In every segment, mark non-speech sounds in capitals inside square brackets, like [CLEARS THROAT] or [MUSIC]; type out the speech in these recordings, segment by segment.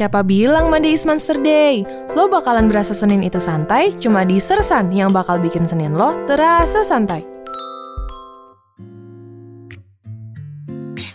Siapa bilang Monday is Monster Day? Lo bakalan berasa Senin itu santai, cuma di Sersan yang bakal bikin Senin lo terasa santai.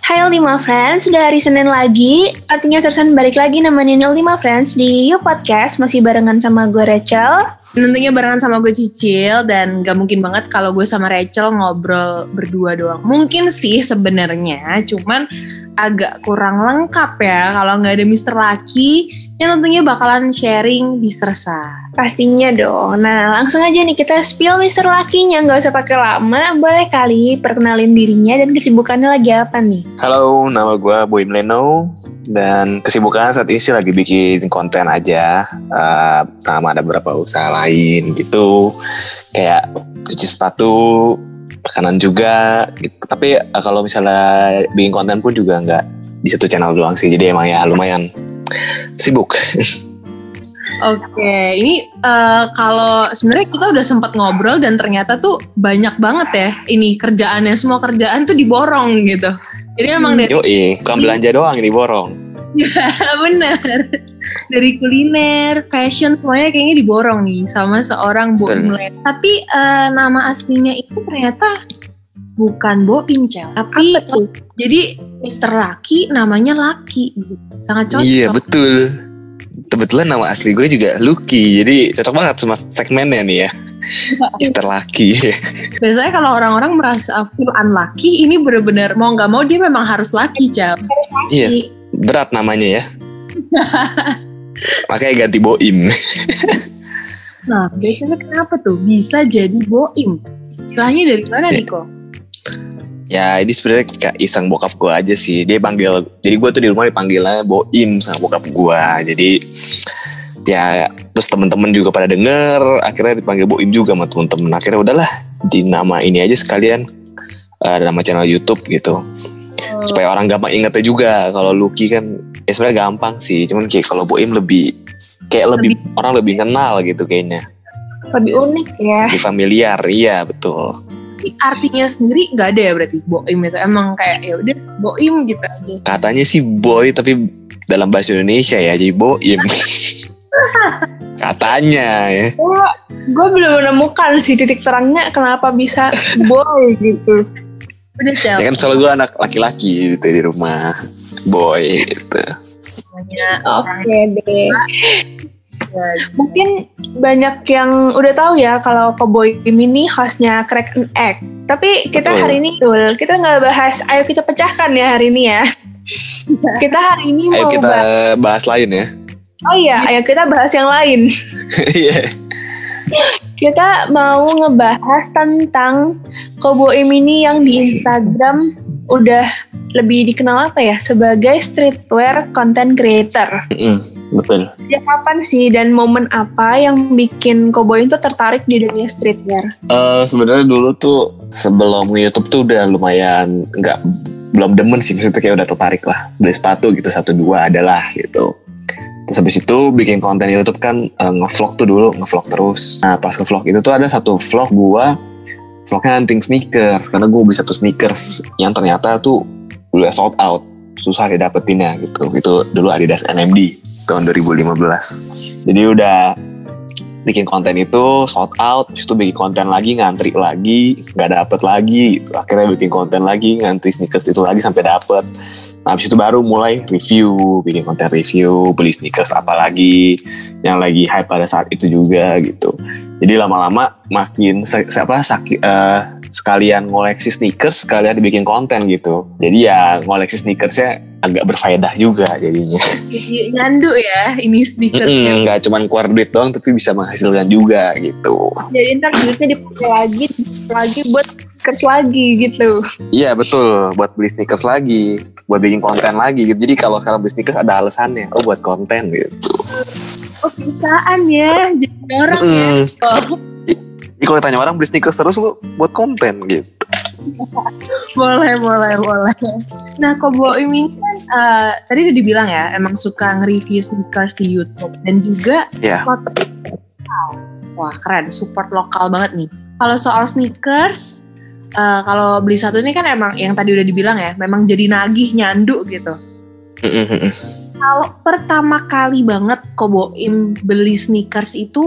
Hai Ultima Friends, sudah hari Senin lagi. Artinya Sersan balik lagi nemenin Ultima Friends di You Podcast. Masih barengan sama gue Rachel. Tentunya barengan sama gue Cicil dan gak mungkin banget kalau gue sama Rachel ngobrol berdua doang. Mungkin sih sebenarnya, cuman agak kurang lengkap ya kalau nggak ada Mr. Lucky yang tentunya bakalan sharing di Sersa. Pastinya dong. Nah langsung aja nih kita spill Mr. Lucky-nya. Nggak usah pakai lama. Boleh kali perkenalin dirinya dan kesibukannya lagi apa nih? Halo, nama gue Boy Leno dan kesibukan saat ini sih lagi bikin konten aja uh, sama ada beberapa usaha lain gitu. Kayak cuci sepatu rekanan juga gitu. Tapi uh, kalau misalnya bikin konten pun juga nggak di satu channel doang sih. Jadi emang ya lumayan sibuk [LAUGHS] Oke, ini uh, kalau sebenarnya kita udah sempat ngobrol dan ternyata tuh banyak banget ya ini kerjaannya semua kerjaan tuh diborong gitu. Jadi emang dari Yoi, bukan belanja doang ini borong. Ya [LAUGHS] bener Dari kuliner, fashion semuanya kayaknya diborong nih sama seorang Boim Betul. Tapi uh, nama aslinya itu ternyata bukan Boim Cel Tapi Apa tuh? jadi Mr. Lucky namanya gitu. Sangat cocok Iya betul. Kebetulan nama asli gue juga Lucky, jadi cocok banget sama segmennya nih ya. [LAUGHS] Mister Lucky. [LAUGHS] Biasanya kalau orang-orang merasa feel unlucky Ini bener-bener mau nggak mau dia memang harus lucky Cel Iya, berat namanya ya. [LAUGHS] Makanya ganti Boim. Nah biasanya kenapa tuh bisa jadi Boim? Istilahnya dari mana Ya. nih kok? Ya ini sebenarnya kayak iseng bokap gue aja sih. Dia panggil, jadi gue tuh di rumah dipanggilnya Boim sama bokap gue. Jadi ya terus temen-temen juga pada denger. Akhirnya dipanggil Boim juga sama temen-temen. Akhirnya udahlah di nama ini aja sekalian eh, nama channel YouTube gitu. Supaya orang gampang ingetnya juga. Kalau Lucky kan ya sebenarnya gampang sih. Cuman kayak kalau Boim lebih kayak lebih, orang lebih kenal gitu kayaknya. Lebih unik ya. Lebih familiar. Iya betul. Tapi artinya sendiri nggak ada ya berarti Boim itu emang kayak ya udah Boim gitu aja. katanya sih boy tapi dalam bahasa Indonesia ya jadi boim [LAUGHS] katanya ya Gue belum menemukan sih titik terangnya kenapa bisa boy [LAUGHS] gitu. Udah Cel, ya kan soalnya gue anak laki-laki gitu di rumah boy gitu semuanya Oke deh. Mungkin banyak yang udah tahu ya kalau Cowboy ini hostnya Crack and Egg. Tapi kita Betul. hari ini betul, kita nggak bahas. Ayo kita pecahkan ya hari ini ya. [LAUGHS] kita hari ini ayo mau kita bahas. bahas lain ya Oh iya, ayo kita bahas yang lain. [LAUGHS] iya Kita mau ngebahas tentang Cowboy ini yang di Instagram udah lebih dikenal apa ya sebagai streetwear content creator. Mm, betul. Sejak kapan sih dan momen apa yang bikin Cowboy itu tertarik di dunia streetwear? Eh, sebenarnya dulu tuh sebelum YouTube tuh udah lumayan nggak belum demen sih. Maksudnya kayak udah tertarik lah. Beli sepatu gitu satu dua adalah gitu. Terus habis itu bikin konten YouTube kan eh, ngevlog tuh dulu ngevlog terus. Nah pas ngevlog itu tuh ada satu vlog gua vlognya hunting sneakers. Karena gue beli satu sneakers yang ternyata tuh udah sold out susah didapetinnya gitu itu dulu Adidas NMD tahun 2015 jadi udah bikin konten itu sold out, habis itu bikin konten lagi ngantri lagi, nggak dapet lagi, gitu. akhirnya bikin konten lagi ngantri sneakers itu lagi sampai dapet. Nah habis itu baru mulai review, bikin konten review, beli sneakers apa lagi yang lagi hype pada saat itu juga gitu. Jadi lama-lama makin siapa saki- eh, sekalian ngoleksi sneakers, sekalian dibikin konten gitu. Jadi ya ngoleksi sneakersnya agak berfaedah juga jadinya. y- nyandu ya ini sneakersnya. Nggak cuman keluar duit doang tapi bisa menghasilkan juga gitu. Jadi ntar duitnya dipakai lagi, lagi buat kerja lagi gitu. Iya betul buat beli sneakers lagi, buat bikin konten lagi gitu. Jadi kalau sekarang beli sneakers ada alasannya, oh buat konten gitu. Oh perusahaan ya, jadi orang ya. Mm. Oh, Jadi kalau tanya orang beli sneakers terus lu buat konten gitu. boleh, boleh, boleh. Nah, Kobo ini kan eh, tadi udah dibilang ya, emang suka nge-review sneakers di YouTube dan juga Iya. Wah keren, support lokal banget nih. Kalau soal sneakers, eh, kalau beli satu ini kan emang yang tadi udah dibilang ya, memang jadi nagih nyandu gitu. Kalau pertama kali banget Koboim beli sneakers itu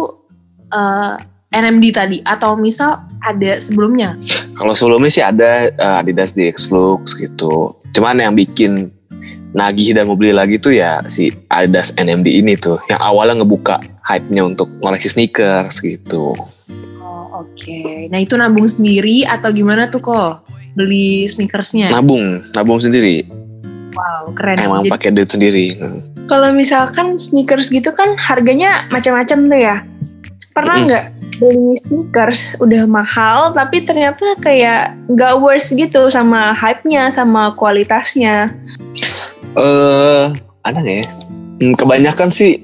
eh, NMD tadi atau misal ada sebelumnya? Kalau sebelumnya sih ada uh, Adidas DX Lux gitu. Cuman yang bikin nagih dan mau beli lagi tuh ya si Adidas NMD ini tuh. Yang awalnya ngebuka hype-nya untuk ngoleksi sneakers gitu. Oke. Nah itu nabung sendiri atau gimana tuh kok beli sneakersnya? Nabung, nabung sendiri. wow keren. Emang Jadi- pakai duit sendiri. Hmm. Kalau misalkan sneakers gitu kan harganya macam-macam tuh ya. Pernah nggak beli sneakers udah mahal tapi ternyata kayak nggak worth gitu sama hype-nya sama kualitasnya. Eh, ada nggak ya? Hmm, kebanyakan sih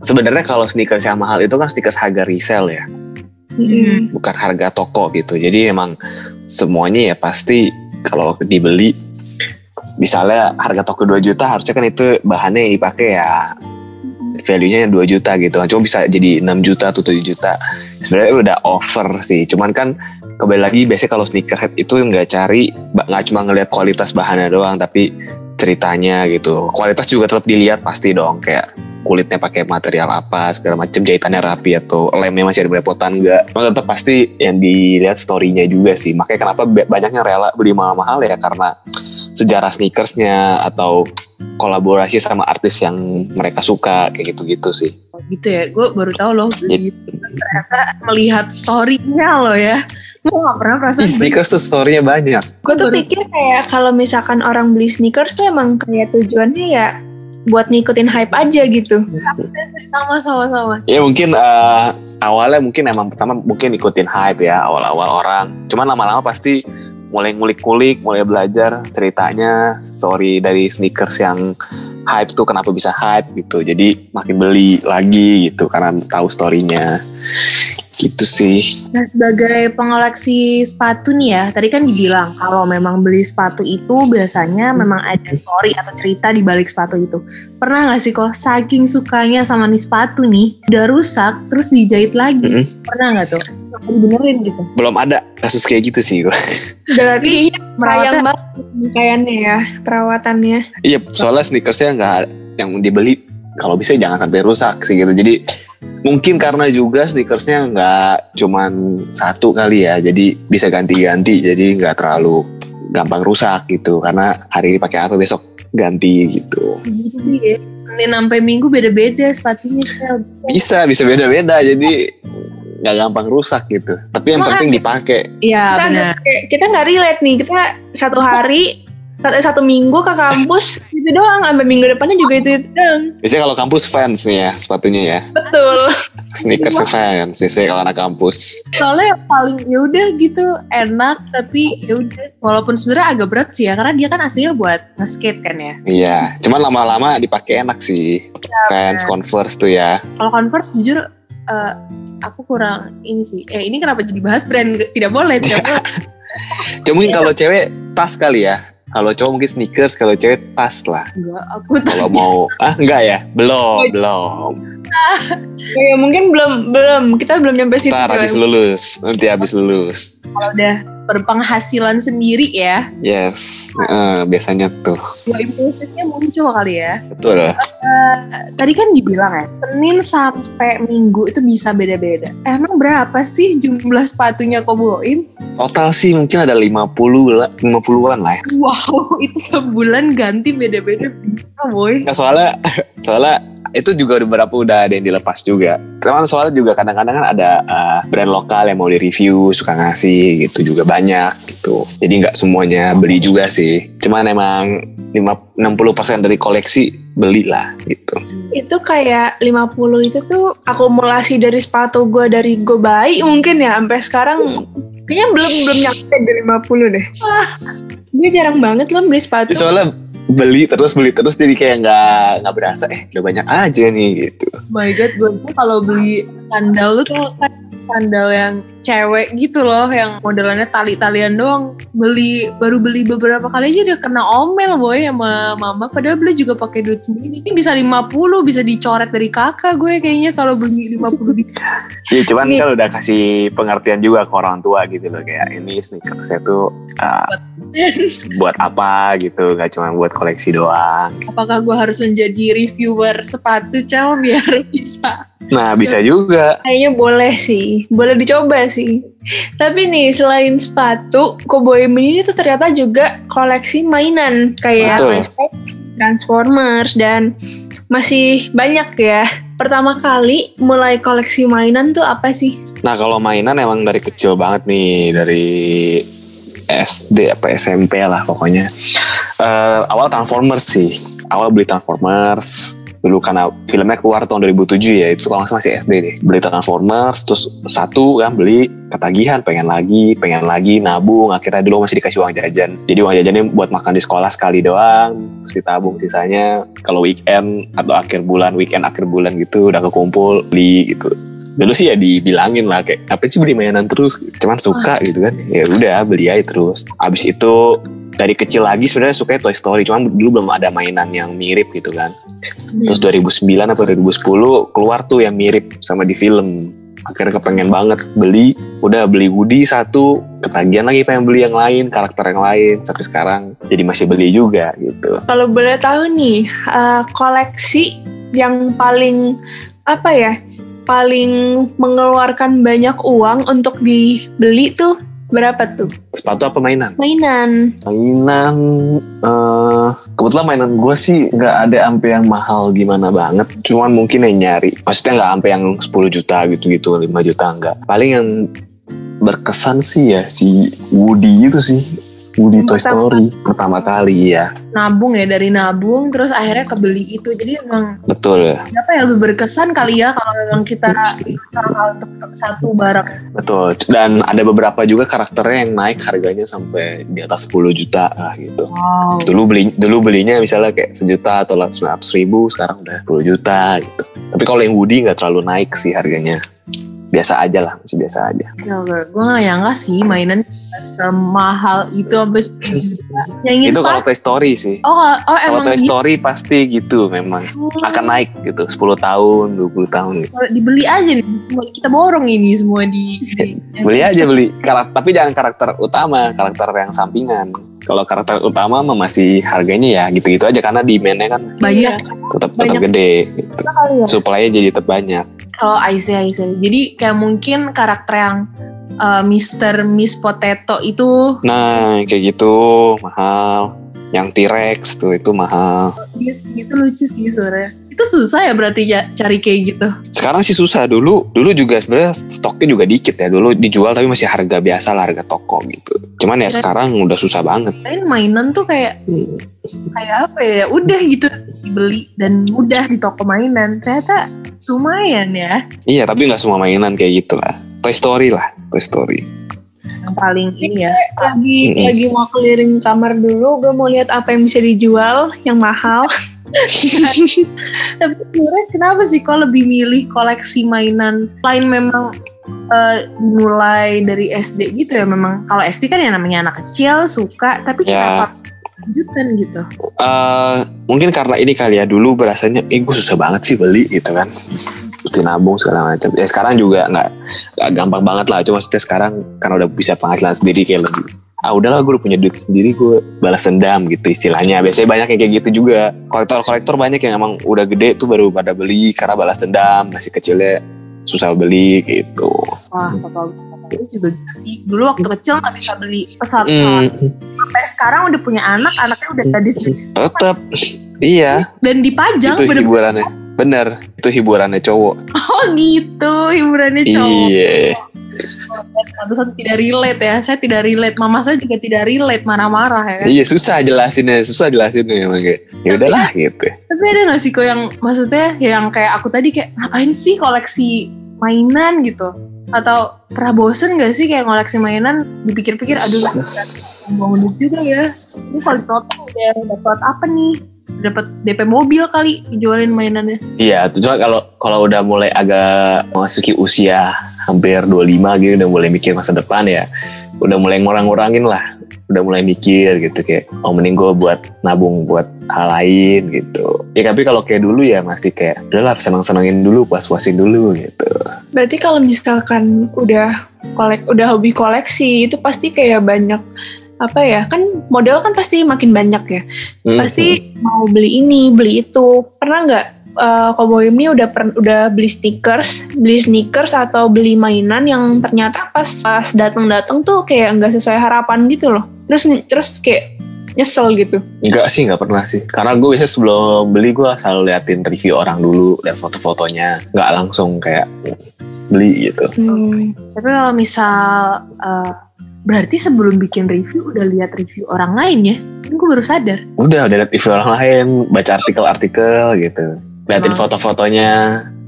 sebenarnya kalau sneakers yang mahal itu kan sneakers harga resell ya, Hmm. bukan harga toko gitu. Jadi emang semuanya ya pasti kalau dibeli misalnya harga toko 2 juta harusnya kan itu bahannya yang dipakai ya value-nya 2 juta gitu. Cuma bisa jadi 6 juta atau 7 juta. Sebenarnya udah over sih. Cuman kan kembali lagi biasanya kalau sneakerhead itu nggak cari nggak cuma ngelihat kualitas bahannya doang tapi ceritanya gitu. Kualitas juga tetap dilihat pasti dong kayak kulitnya pakai material apa segala macam jahitannya rapi atau lemnya masih ada belepotan enggak. Cuma tetap pasti yang dilihat story-nya juga sih. Makanya kenapa ba- banyak yang rela beli mahal-mahal ya karena sejarah sneakersnya atau kolaborasi sama artis yang mereka suka kayak gitu-gitu sih. gitu ya gue baru tahu loh beli ternyata melihat story-nya loh ya gue gak pernah perasaan Ih, sneakers tuh story-nya banyak. Gue tuh Baru- pikir kayak kalau misalkan orang beli sneakers tuh emang kayak tujuannya ya buat ngikutin hype aja gitu. sama sama sama Ya mungkin eh, awalnya mungkin emang pertama mungkin ikutin hype ya awal-awal orang. Cuman lama-lama pasti mulai ngulik-ngulik, mulai belajar ceritanya, story dari sneakers yang hype tuh kenapa bisa hype gitu. Jadi makin beli lagi gitu karena tahu story-nya. Gitu sih. Nah sebagai pengoleksi sepatu nih ya, tadi kan dibilang kalau memang beli sepatu itu biasanya memang ada story atau cerita di balik sepatu itu. Pernah gak sih kok saking sukanya sama nih sepatu nih, udah rusak terus dijahit lagi? Mm-mm. Pernah gak tuh? Dibenerin gitu. Belum ada kasus kayak gitu sih. Berarti kayaknya sayang banget kayaknya ya perawatannya. Iya, soalnya sneakersnya nggak yang dibeli kalau bisa jangan sampai rusak sih gitu. Jadi mungkin karena juga sneakersnya nggak cuman satu kali ya, jadi bisa ganti-ganti, jadi nggak terlalu gampang rusak gitu. Karena hari ini pakai apa besok ganti gitu. gitu sih ya. Senin sampai minggu beda-beda sepatunya Cel. Bisa, bisa beda-beda. Jadi nggak gampang rusak gitu. Tapi yang Emang penting dipakai. Iya Kita benar. kita nggak relate nih. Kita satu hari satu, satu minggu ke kampus itu doang. Sampai minggu depannya juga itu, itu doang. Biasanya kalau kampus fans nih ya sepatunya ya. Betul. Sneakers fans biasanya kalau anak kampus. Soalnya paling ya udah gitu enak tapi ya udah walaupun sebenarnya agak berat sih ya karena dia kan aslinya buat nge-skate kan ya. Iya, cuman lama-lama dipakai enak sih. Fans Converse tuh ya. Kalau Converse jujur eh, aku kurang ini sih. Eh ini kenapa jadi bahas brand? Tidak boleh, tidak [LAUGHS] boleh. Cuma mungkin kalau cewek tas kali ya. Kalau cowok mungkin sneakers, kalau cewek tas lah. Enggak, aku tuh Kalau mau ah enggak ya? Belum, belum. Ya mungkin belum belum kita belum nyampe situ. Ntar habis lulus, nanti habis lulus. kalau udah berpenghasilan sendiri ya, Yes, eh, biasanya tuh. dua impulsifnya muncul kali ya. Betul. Tadi kan dibilang ya, Senin sampai Minggu itu bisa beda-beda. Emang berapa sih jumlah sepatunya Koboim? Total sih mungkin ada 50 lah, 50-an lah ya. Wow, [LAUGHS] itu sebulan ganti beda-beda bisa boy. Nggak, soalnya [LAUGHS] soalnya itu juga beberapa udah ada yang dilepas juga. Cuman soalnya juga kadang-kadang kan ada eh, brand lokal yang mau di-review, suka ngasih gitu juga banyak gitu. Jadi nggak semuanya beli juga sih. Cuman emang 5, 60% dari koleksi beli lah gitu. Itu kayak 50 itu tuh akumulasi dari sepatu gue dari gue bayi mungkin ya sampai sekarang kayaknya belum belum nyampe di 50 deh. Wah, gue jarang banget loh beli sepatu. Soalnya beli terus beli terus jadi kayak nggak nggak berasa eh udah banyak aja nih gitu. Oh my god, gue tuh kalau beli sandal tuh kan sandal yang cewek gitu loh yang modelannya tali-talian doang. Beli baru beli beberapa kali aja udah kena omel boy sama mama. Padahal beli juga pakai duit sendiri. Ini bisa 50 bisa dicoret dari kakak gue kayaknya kalau beli 50 di Iya cuman kan udah kasih pengertian juga ke orang tua gitu loh. Kayak ini sneakersnya tuh uh, [LAUGHS] buat apa gitu. Nggak cuma buat koleksi doang. apakah gue harus menjadi reviewer sepatu cel biar [LAUGHS] bisa Nah bisa juga. Kayaknya boleh sih, boleh dicoba sih. Tapi nih selain sepatu, Cowboy Mini itu ternyata juga koleksi mainan kayak Betul. Transformers dan masih banyak ya. Pertama kali mulai koleksi mainan tuh apa sih? Nah kalau mainan emang dari kecil banget nih dari SD apa SMP lah pokoknya. Eh, awal Transformers sih. Awal beli Transformers dulu karena filmnya keluar tahun 2007 ya itu kalau nggak masih SD deh. Beli Transformers terus satu kan beli ketagihan pengen lagi pengen lagi nabung. Akhirnya dulu masih dikasih uang jajan. Jadi uang jajannya buat makan di sekolah sekali doang terus ditabung sisanya. Kalau weekend atau akhir bulan weekend akhir bulan gitu udah kekumpul beli gitu. Dulu sih ya dibilangin lah kayak apa sih beli mainan terus? Cuman suka gitu kan. Ya udah beli aja terus. Abis itu dari kecil lagi sebenarnya suka Toy Story cuman dulu belum ada mainan yang mirip gitu kan terus 2009 atau 2010 keluar tuh yang mirip sama di film akhirnya kepengen banget beli udah beli Woody satu ketagihan lagi pengen beli yang lain karakter yang lain sampai sekarang jadi masih beli juga gitu Kalau boleh tahu nih, eh, koleksi yang paling apa ya? Paling mengeluarkan banyak uang untuk dibeli tuh berapa tuh? sepatu apa mainan Mainan. mainan eh kebetulan mainan gue sih nggak ada sampai yang mahal gimana banget cuman mungkin yang nyari maksudnya nggak sampai yang 10 juta gitu-gitu 5 juta enggak paling yang berkesan sih ya si Woody itu sih Woody Toy Story. pertama kali ya nabung ya dari nabung terus akhirnya kebeli itu. Jadi emang betul. apa ya lebih berkesan kali ya kalau memang kita untuk satu barang. Betul. Dan ada beberapa juga karakternya yang naik harganya sampai di atas 10 juta lah gitu. Wow. Dulu beli dulu belinya misalnya kayak sejuta atau ratus ribu sekarang udah 10 juta gitu. Tapi kalau yang Woody nggak terlalu naik sih harganya biasa aja lah masih biasa aja. Gue gak nyangka sih mainan semahal itu sampai 10 juta yang ingin itu kalau Toy Story sih. Oh, oh kalau emang Toy gitu? Story pasti gitu memang. Akan naik gitu 10 tahun 20 tahun gitu. Kalau dibeli aja nih semua kita borong ini semua di, [LAUGHS] beli aja beli. Karakter tapi jangan karakter utama karakter yang sampingan. Kalau karakter utama mah masih harganya ya gitu-gitu aja karena demandnya kan banyak. tetap tetap gede gitu. Ya? supply-nya jadi tetap banyak Oh, I see, I see. Jadi kayak mungkin karakter yang uh, Mr. Miss Potato itu Nah, kayak gitu mahal. Yang T-Rex tuh itu mahal. yes, gitu lucu sih sebenarnya. Itu susah ya berarti ya cari kayak gitu. Sekarang sih susah dulu. Dulu juga sebenarnya stoknya juga dikit ya. Dulu dijual tapi masih harga biasa lah, harga toko gitu. Cuman ya Dan- sekarang udah susah banget. Lain mainan tuh kayak Hmm. kayak apa ya? Udah gitu dibeli dan mudah di toko mainan. Ternyata lumayan ya. Iya, tapi nggak semua mainan kayak gitu lah. Toy Story lah, Toy Story. Yang paling ini ya. Lagi Mm-mm. lagi mau keliling kamar dulu, gue mau lihat apa yang bisa dijual yang mahal. [LAUGHS] Tapi sebenarnya kenapa sih kok lebih milih koleksi mainan? Selain memang eh, dimulai dari SD gitu ya memang kalau SD kan ya namanya anak kecil suka tapi Ya. kenapa lanjutan gitu eh mungkin karena ini kali ya dulu berasanya, eh gue susah banget sih beli gitu kan. Mesti nabung segala macam. Ya sekarang juga nggak gampang banget lah. Cuma maksudnya sekarang karena udah bisa penghasilan sendiri kayak lebih. Ah udahlah gue udah punya duit sendiri gue balas dendam gitu istilahnya. Biasanya banyak yang kayak gitu juga. Kolektor-kolektor banyak yang emang udah gede tuh baru pada beli karena balas dendam. Masih kecilnya susah beli gitu. wah papa gue juga gitu sih dulu waktu kecil nggak bisa beli pesawat-pesawat Hmm, sampai sekarang udah punya anak anaknya udah gadis-gadis semua, tetap iya dan dipajang itu hiburannya. Bener, itu hiburannya cowok. oh gitu hiburannya cowok Iya. Pantesan tidak relate ya saya tidak relate mama saya juga tidak relate marah-marah ya kan Iya susah jelasinnya, susah jelasinnya emang kayak. Ya udahlah gitu. Tapi ada gak sih kok yang maksudnya yang kayak aku tadi kayak ngapain sih koleksi mainan gitu? Atau pernah bosen gak sih kayak koleksi mainan dipikir-pikir aduh mau duit juga ya. Ini kalau total udah dapat apa nih? Dapat DP mobil kali dijualin mainannya. Iya, tuh cuma kalau kalau udah mulai agak memasuki usia hampir 25 gitu udah mulai mikir masa depan ya udah mulai ngurang-ngurangin lah. Udah mulai mikir gitu kayak oh mending gue buat nabung buat hal lain gitu. Ya tapi kalau kayak dulu ya masih kayak udahlah senang-senangin dulu puas-puasin dulu gitu. Berarti kalau misalkan udah kolek udah hobi koleksi itu pasti kayak banyak apa ya kan model kan pasti makin banyak ya Hmm, pasti mau beli ini beli itu pernah nggak uh, Koboy ini udah per- udah beli stickers beli sneakers atau beli mainan yang ternyata pas pas datang-datang tuh kayak nggak sesuai harapan gitu loh terus terus kayak nyesel gitu Enggak sih, nggak pernah sih. Karena gue biasanya sebelum beli gue selalu liatin review orang dulu, lihat foto-fotonya, nggak langsung kayak beli gitu. Hmm. Tapi kalau misal eh, berarti sebelum bikin review udah lihat review orang lain ya? Kan gue baru sadar. Udah, udah liat review orang lain, baca artikel-artikel gitu. Liatin Emang. foto-fotonya.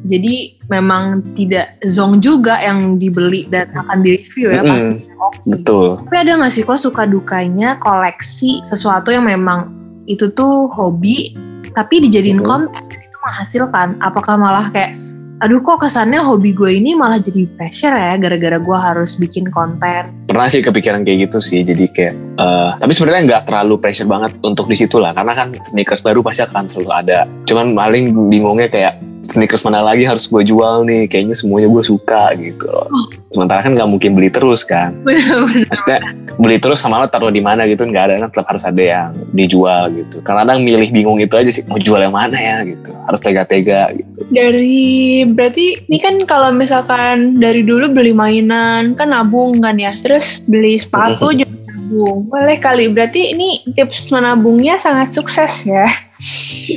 Jadi memang tidak zong juga yang dibeli dan akan direview ya Mm-mm. pasti. Oke. Betul. Tapi ada nggak sih kok suka dukanya koleksi sesuatu yang memang itu tuh hobi tapi dijadiin Mhm. konten dan itu menghasilkan? Apakah malah kayak aduh kok kesannya hobi gue ini malah jadi pressure ya gara-gara gue harus bikin konten. Pernah sih kepikiran kayak gitu sih. Jadi kayak, eh, tapi sebenarnya nggak terlalu pressure banget untuk di situ lah. Karena kan sneakers baru pasti akan selalu ada. Cuman paling bingungnya kayak sneakers mana lagi harus gue jual nih. Kayaknya semuanya gue suka gitu loh. Sementara kan nggak mungkin beli terus kan. [LAUGHS] Bener-bener. maksudnya beli terus sama lo taruh di mana gitu nggak ada kan tetap harus ada yang dijual gitu. Kadang-kadang milih bingung itu aja sih mau jual yang mana ya gitu. Harus tega-tega gitu. Dari berarti ini kan kalau misalkan dari dulu beli mainan kan nabung kan ya. Terus beli sepatu juga nabung. Boleh kali. Berarti ini tips menabungnya sangat sukses ya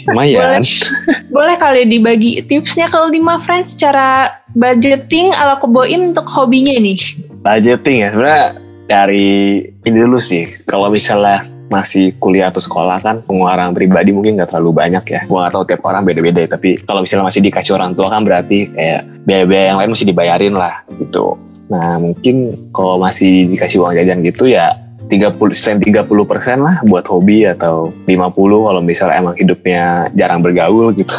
lumayan. boleh kali dibagi tipsnya. Ke lima friends cara budgeting ala keboin untuk hobinya nih. Budgeting ya sebenarnya dari ini dulu sih. Kalau misalnya masih kuliah atau sekolah kan pengeluaran pribadi mungkin nggak terlalu banyak ya. Gue nggak tahu tiap orang beda-beda ya. tapi kalau misalnya masih dikasih orang tua kan berarti kayak biaya-biaya yang lain mesti dibayarin lah gitu. Nah mungkin kalau masih dikasih uang jajan gitu ya 30 sen 30 persen lah buat hobi atau 50 kalau misalnya emang hidupnya jarang bergaul gitu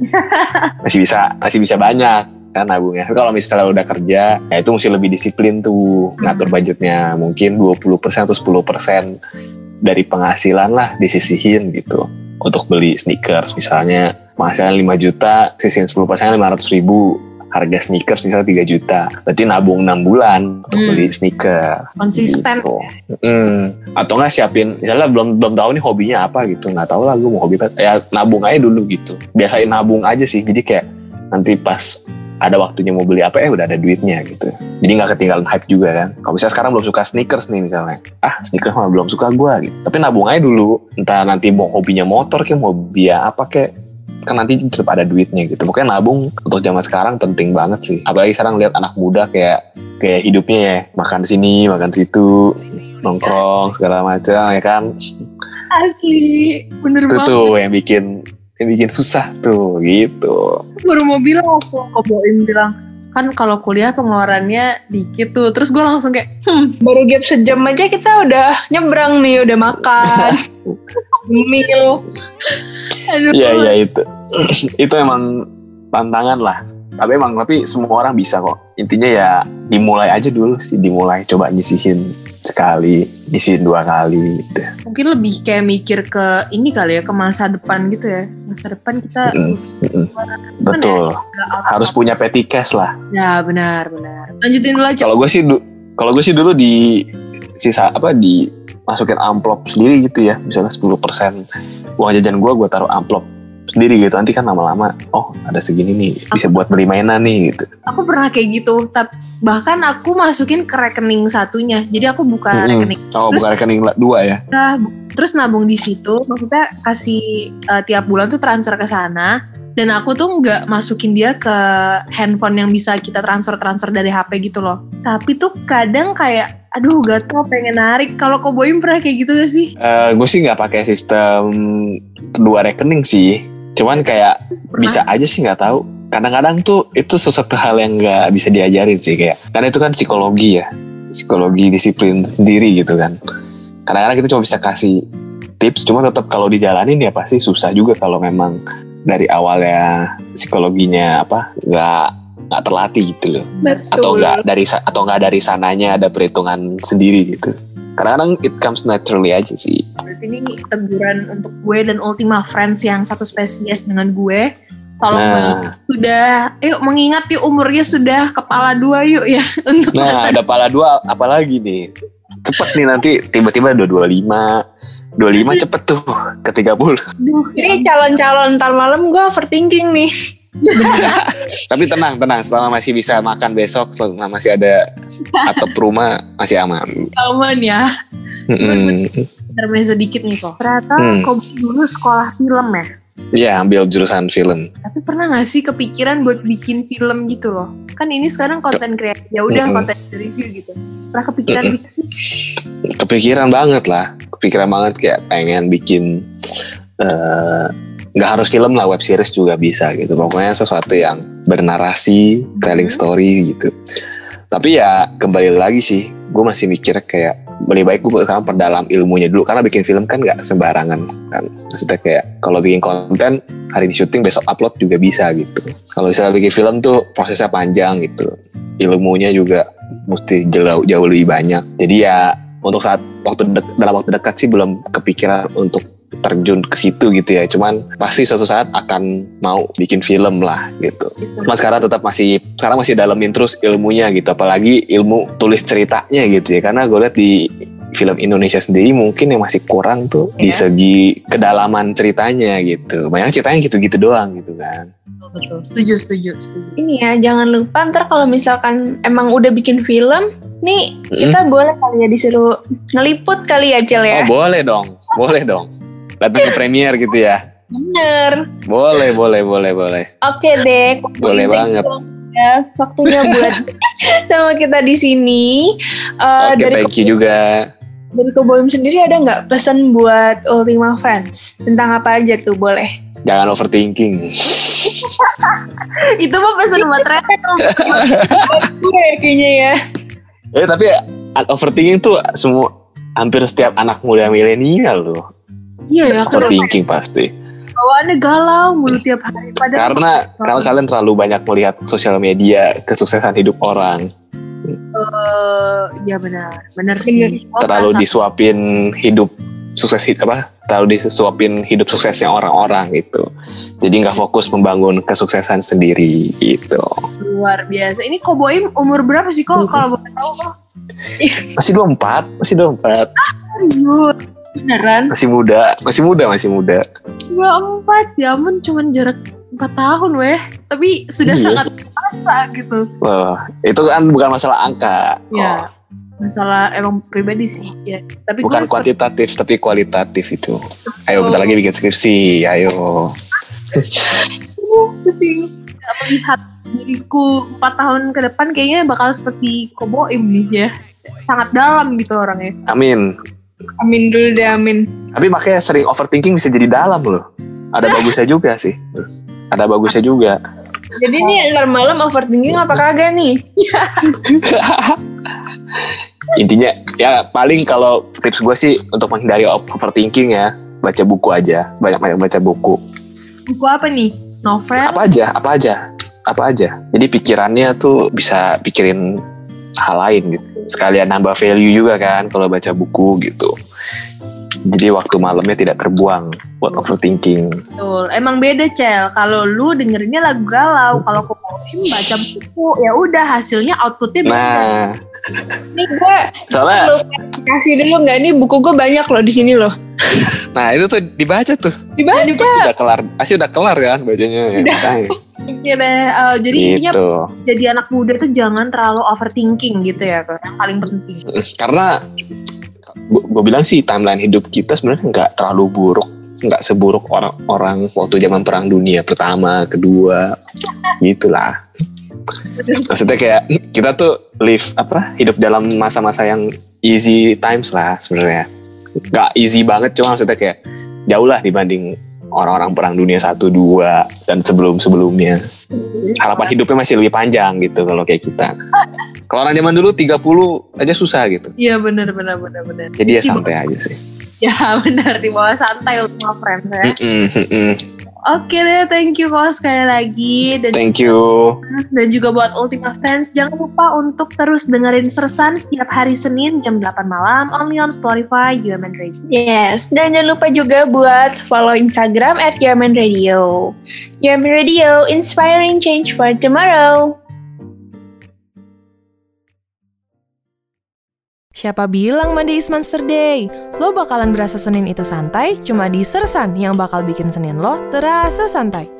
[LAUGHS] masih bisa masih bisa banyak kan nabungnya. Tapi kalau misalnya udah kerja, ya itu mesti lebih disiplin tuh ngatur budgetnya. Mungkin 20% atau 10% dari penghasilan lah disisihin gitu. Untuk beli sneakers misalnya penghasilan 5 juta, sisihin 10% 500 ribu. Harga sneakers misalnya 3 juta. Berarti nabung 6 bulan untuk Hmm. beli sneakers. Konsisten. Gitu. Mm. Atau nggak siapin, misalnya belum belum tahu nih hobinya apa gitu, nggak tahu lah gue mau hobi apa. ya nabung aja dulu gitu. Biasain nabung aja sih, jadi kayak nanti pas ada waktunya mau beli apa ya udah ada duitnya gitu. Jadi nggak ketinggalan hype juga kan. Kalau misalnya sekarang belum suka sneakers nih misalnya, ah sneakers mah belum suka gue gitu. Tapi nabung aja dulu, entah nanti mau hobinya motor kayak mau hobi apa kayak kan nanti tetap ada duitnya gitu. Pokoknya nabung untuk zaman sekarang penting banget sih. Apalagi sekarang lihat anak muda kayak kayak hidupnya ya makan sini makan situ nongkrong segala macam ya kan? Asli, bener itu banget. tuh yang bikin yang bikin susah tuh gitu. Baru mau bilang waktu Koboin bilang kan kalau kuliah pengeluarannya dikit tuh. Terus gue langsung kayak hmm. Baru gap sejam aja kita udah nyebrang nih udah makan [LAUGHS] meal. Aduh iya iya itu [CLEARS THROAT] itu emang tantangan lah. Tapi emang tapi semua orang bisa kok. Intinya ya dimulai aja dulu sih dimulai. Coba nyisihin sekali nyisihin dua kali gitu. mungkin lebih kayak mikir ke ini kali ya ke masa depan gitu ya. Masa depan kita Mm, mm, depan betul. ya, harus punya petty cash lah. Ya benar benar. Lanjutin dulu aja. Kalau gue sih kalau gue sih dulu di sisa apa di masukin amplop sendiri gitu ya. Misalnya 10% uang jajan gue gue taruh amplop sendiri gitu. Nanti kan lama-lama oh ada segini nih bisa buat beli mainan nih gitu. Aku pernah kayak gitu tapi bahkan aku masukin ke rekening satunya. Jadi aku buka Mm-mm. rekening. Oh Terus- bukan rekening dua ya? Nah, terus nabung di situ maksudnya kasih eh, tiap bulan tuh transfer ke sana. Dan aku tuh nggak masukin dia ke handphone yang bisa kita transfer transfer dari HP gitu loh. Tapi tuh kadang kayak aduh gatel pengen narik. Kalau koboim pernah kayak gitu gak sih? Eh, gue sih nggak pakai sistem dua rekening sih cuman kayak bisa aja sih nggak tahu. Kadang-kadang tuh itu sesuatu hal yang nggak bisa diajarin sih kayak karena itu kan psikologi ya. Psikologi disiplin sendiri gitu kan. Kadang-kadang kita cuma bisa kasih tips cuma tetap kalau dijalanin ya pasti susah juga kalau memang dari awalnya psikologinya apa nggak nggak terlatih gitu loh. Betul. atau nggak dari atau nggak dari sananya ada perhitungan sendiri gitu kadang-kadang it comes naturally aja sih. Berarti ini teguran untuk gue dan Ultima Friends yang satu spesies dengan gue. Tolong banget. Nah sudah, yuk mengingat yuk umurnya sudah kepala dua yuk ya. [LAUGHS] Untuk nah masa ada pala dua apalagi nih? Cepet nih nanti tiba-tiba udah 25 25 cepet tuh ke 30 Duh, Ini calon-calon ntar malam gue overthinking nih. [LAUGHS] tapi tenang tenang selama masih bisa makan besok selama masih ada atap rumah masih aman aman ya. Mm-mm. Termesa sedikit nih kok. Ternyata Hmm. kok dulu sekolah film ya. Iya ambil jurusan film Tapi pernah gak sih kepikiran buat bikin film gitu loh? Kan ini sekarang konten kreatif. Ya udah Mm-mm. konten review gitu. Pernah kepikiran Mm-mm. gitu sih? kepikiran banget lah kepikiran banget kayak pengen bikin eh, nggak harus film lah web series juga bisa gitu. Pokoknya sesuatu yang bernarasi telling story gitu. Tapi ya kembali lagi sih gue masih mikir kayak lebih baik gue sekarang perdalam ilmunya dulu. Karena bikin film kan nggak sembarangan kan. Maksudnya kayak kalau bikin konten hari ini syuting besok upload juga bisa gitu. Kalau misalnya bikin film tuh prosesnya panjang gitu. Ilmunya juga mesti jauh jauh lebih banyak. Jadi ya untuk saat waktu dek- dalam waktu dekat sih belum kepikiran untuk terjun ke situ gitu ya. Cuman pasti suatu saat akan mau bikin film lah gitu. Mas sekarang tetap masih sekarang masih dalemin terus ilmunya gitu. Apalagi ilmu tulis ceritanya gitu ya. Karena gue lihat di film Indonesia sendiri mungkin yang masih kurang tuh di Iya. segi kedalaman ceritanya gitu. Banyak ceritanya gitu-gitu doang gitu kan. Betul, betul. Setuju, setuju, setuju. Ini ya jangan lupa ntar kalau misalkan emang udah bikin film, nih kita boleh kali ya disuruh ngeliput kali ya Cel ya. oh boleh dong. Boleh dong datang ke premier gitu ya Bener. boleh boleh boleh boleh Oke deh. Boleh banget. Ya, waktunya buat [LAUGHS] sama kita di sini. Eh, oke dari thank you juga dari Koboim sendiri ada nggak pesan buat Ultima Friends tentang apa aja tuh boleh? jangan overthinking [LAUGHS] Itu mah pesan buat Rachel. Gue [LAUGHS] kayaknya ya. Eh tapi overthinking tuh semua hampir setiap anak muda milenial loh Iya ya, overthinking pasti. Bawaannya galau mulu tiap hari. Padahal Karena karena kalian terlalu banyak melihat sosial media kesuksesan hidup orang, Eh, iya benar, benar sih. Oh, terlalu disuapin hidup sukses apa? Terlalu disuapin hidup suksesnya orang-orang gitu. Jadi nggak fokus membangun kesuksesan sendiri gitu. luar biasa. Ini Koboim umur berapa sih kok? Kalau boleh tahu kok. Masih 24, masih 24, Serius. Beneran? masih muda, masih muda, masih muda. Dua empat, ya ampun cuman jarak empat tahun weh. Tapi sudah Iya. sangat terasa gitu. Wah, itu kan bukan masalah angka. Ya, masalah emang pribadi sih. Ya. Tapi Bukan seperti kuantitatif tapi kualitatif itu. Ayo bentar lagi bikin skripsi, ayo. melihat diriku empat tahun ke depan kayaknya bakal seperti Koboim nih ya. Sangat dalam gitu orangnya. Amin. Amin dulu deh amin. Tapi makanya sering overthinking bisa jadi dalam loh. Ada bagusnya juga sih. Ada bagusnya juga. Jadi nih ntar malam overthinking apa kagak nih? [LAUGHS] Intinya ya paling kalau tips gue sih untuk menghindari overthinking ya baca buku aja. Banyak-banyak baca buku. Buku apa nih? Novel? Apa aja, apa aja, apa aja. Jadi pikirannya tuh bisa pikirin hal lain gitu. Sekalian nambah value juga kan kalau baca buku gitu. Jadi waktu malamnya tidak terbuang buat overthinking. Betul. Emang beda Cel. Kalau lu dengerinnya lagu galau, kalau Koboim baca buku, ya udah hasilnya outputnya beda. Nah, Nih gue soalnya lu kasih dulu nggak nih buku gue banyak loh di sini loh. Nah itu tuh dibaca tuh Dibaca. Pasti udah kelar Pasti udah kelar kan bacanya ya. Iya deh. Eh, jadi intinya Gitu jadi anak muda tuh jangan terlalu overthinking gitu ya, yang paling penting. Karena Gue bilang sih timeline hidup kita sebenarnya nggak terlalu buruk nggak seburuk orang-orang waktu zaman perang dunia pertama kedua gitulah maksudnya kayak kita tuh live apa hidup dalam masa-masa yang easy times lah sebenarnya nggak easy banget cuma maksudnya kayak jauh lah dibanding orang-orang perang dunia satu dua dan sebelum sebelumnya harapan hidupnya masih lebih panjang gitu kalau kayak kita kalau orang zaman dulu 30 aja susah gitu Iya benar benar benar benar. jadi ya santai aja sih Ya [LAUGHS] benar di bawah santai untuk friends ya. Mm-mm, mm-mm. Oke deh, thank you kok sekali lagi dan Thank you. dan juga buat Ultima Friends jangan lupa untuk terus dengerin Sersan setiap hari Senin jam 8 malam only on Spotify UMN Radio. Yes, dan jangan lupa juga buat follow Instagram at Yaman Radio. Yaman Radio, inspiring change for tomorrow. Siapa bilang Monday is Monster Day? Lo bakalan berasa Senin itu santai cuma di Sersan yang bakal bikin Senin lo terasa santai.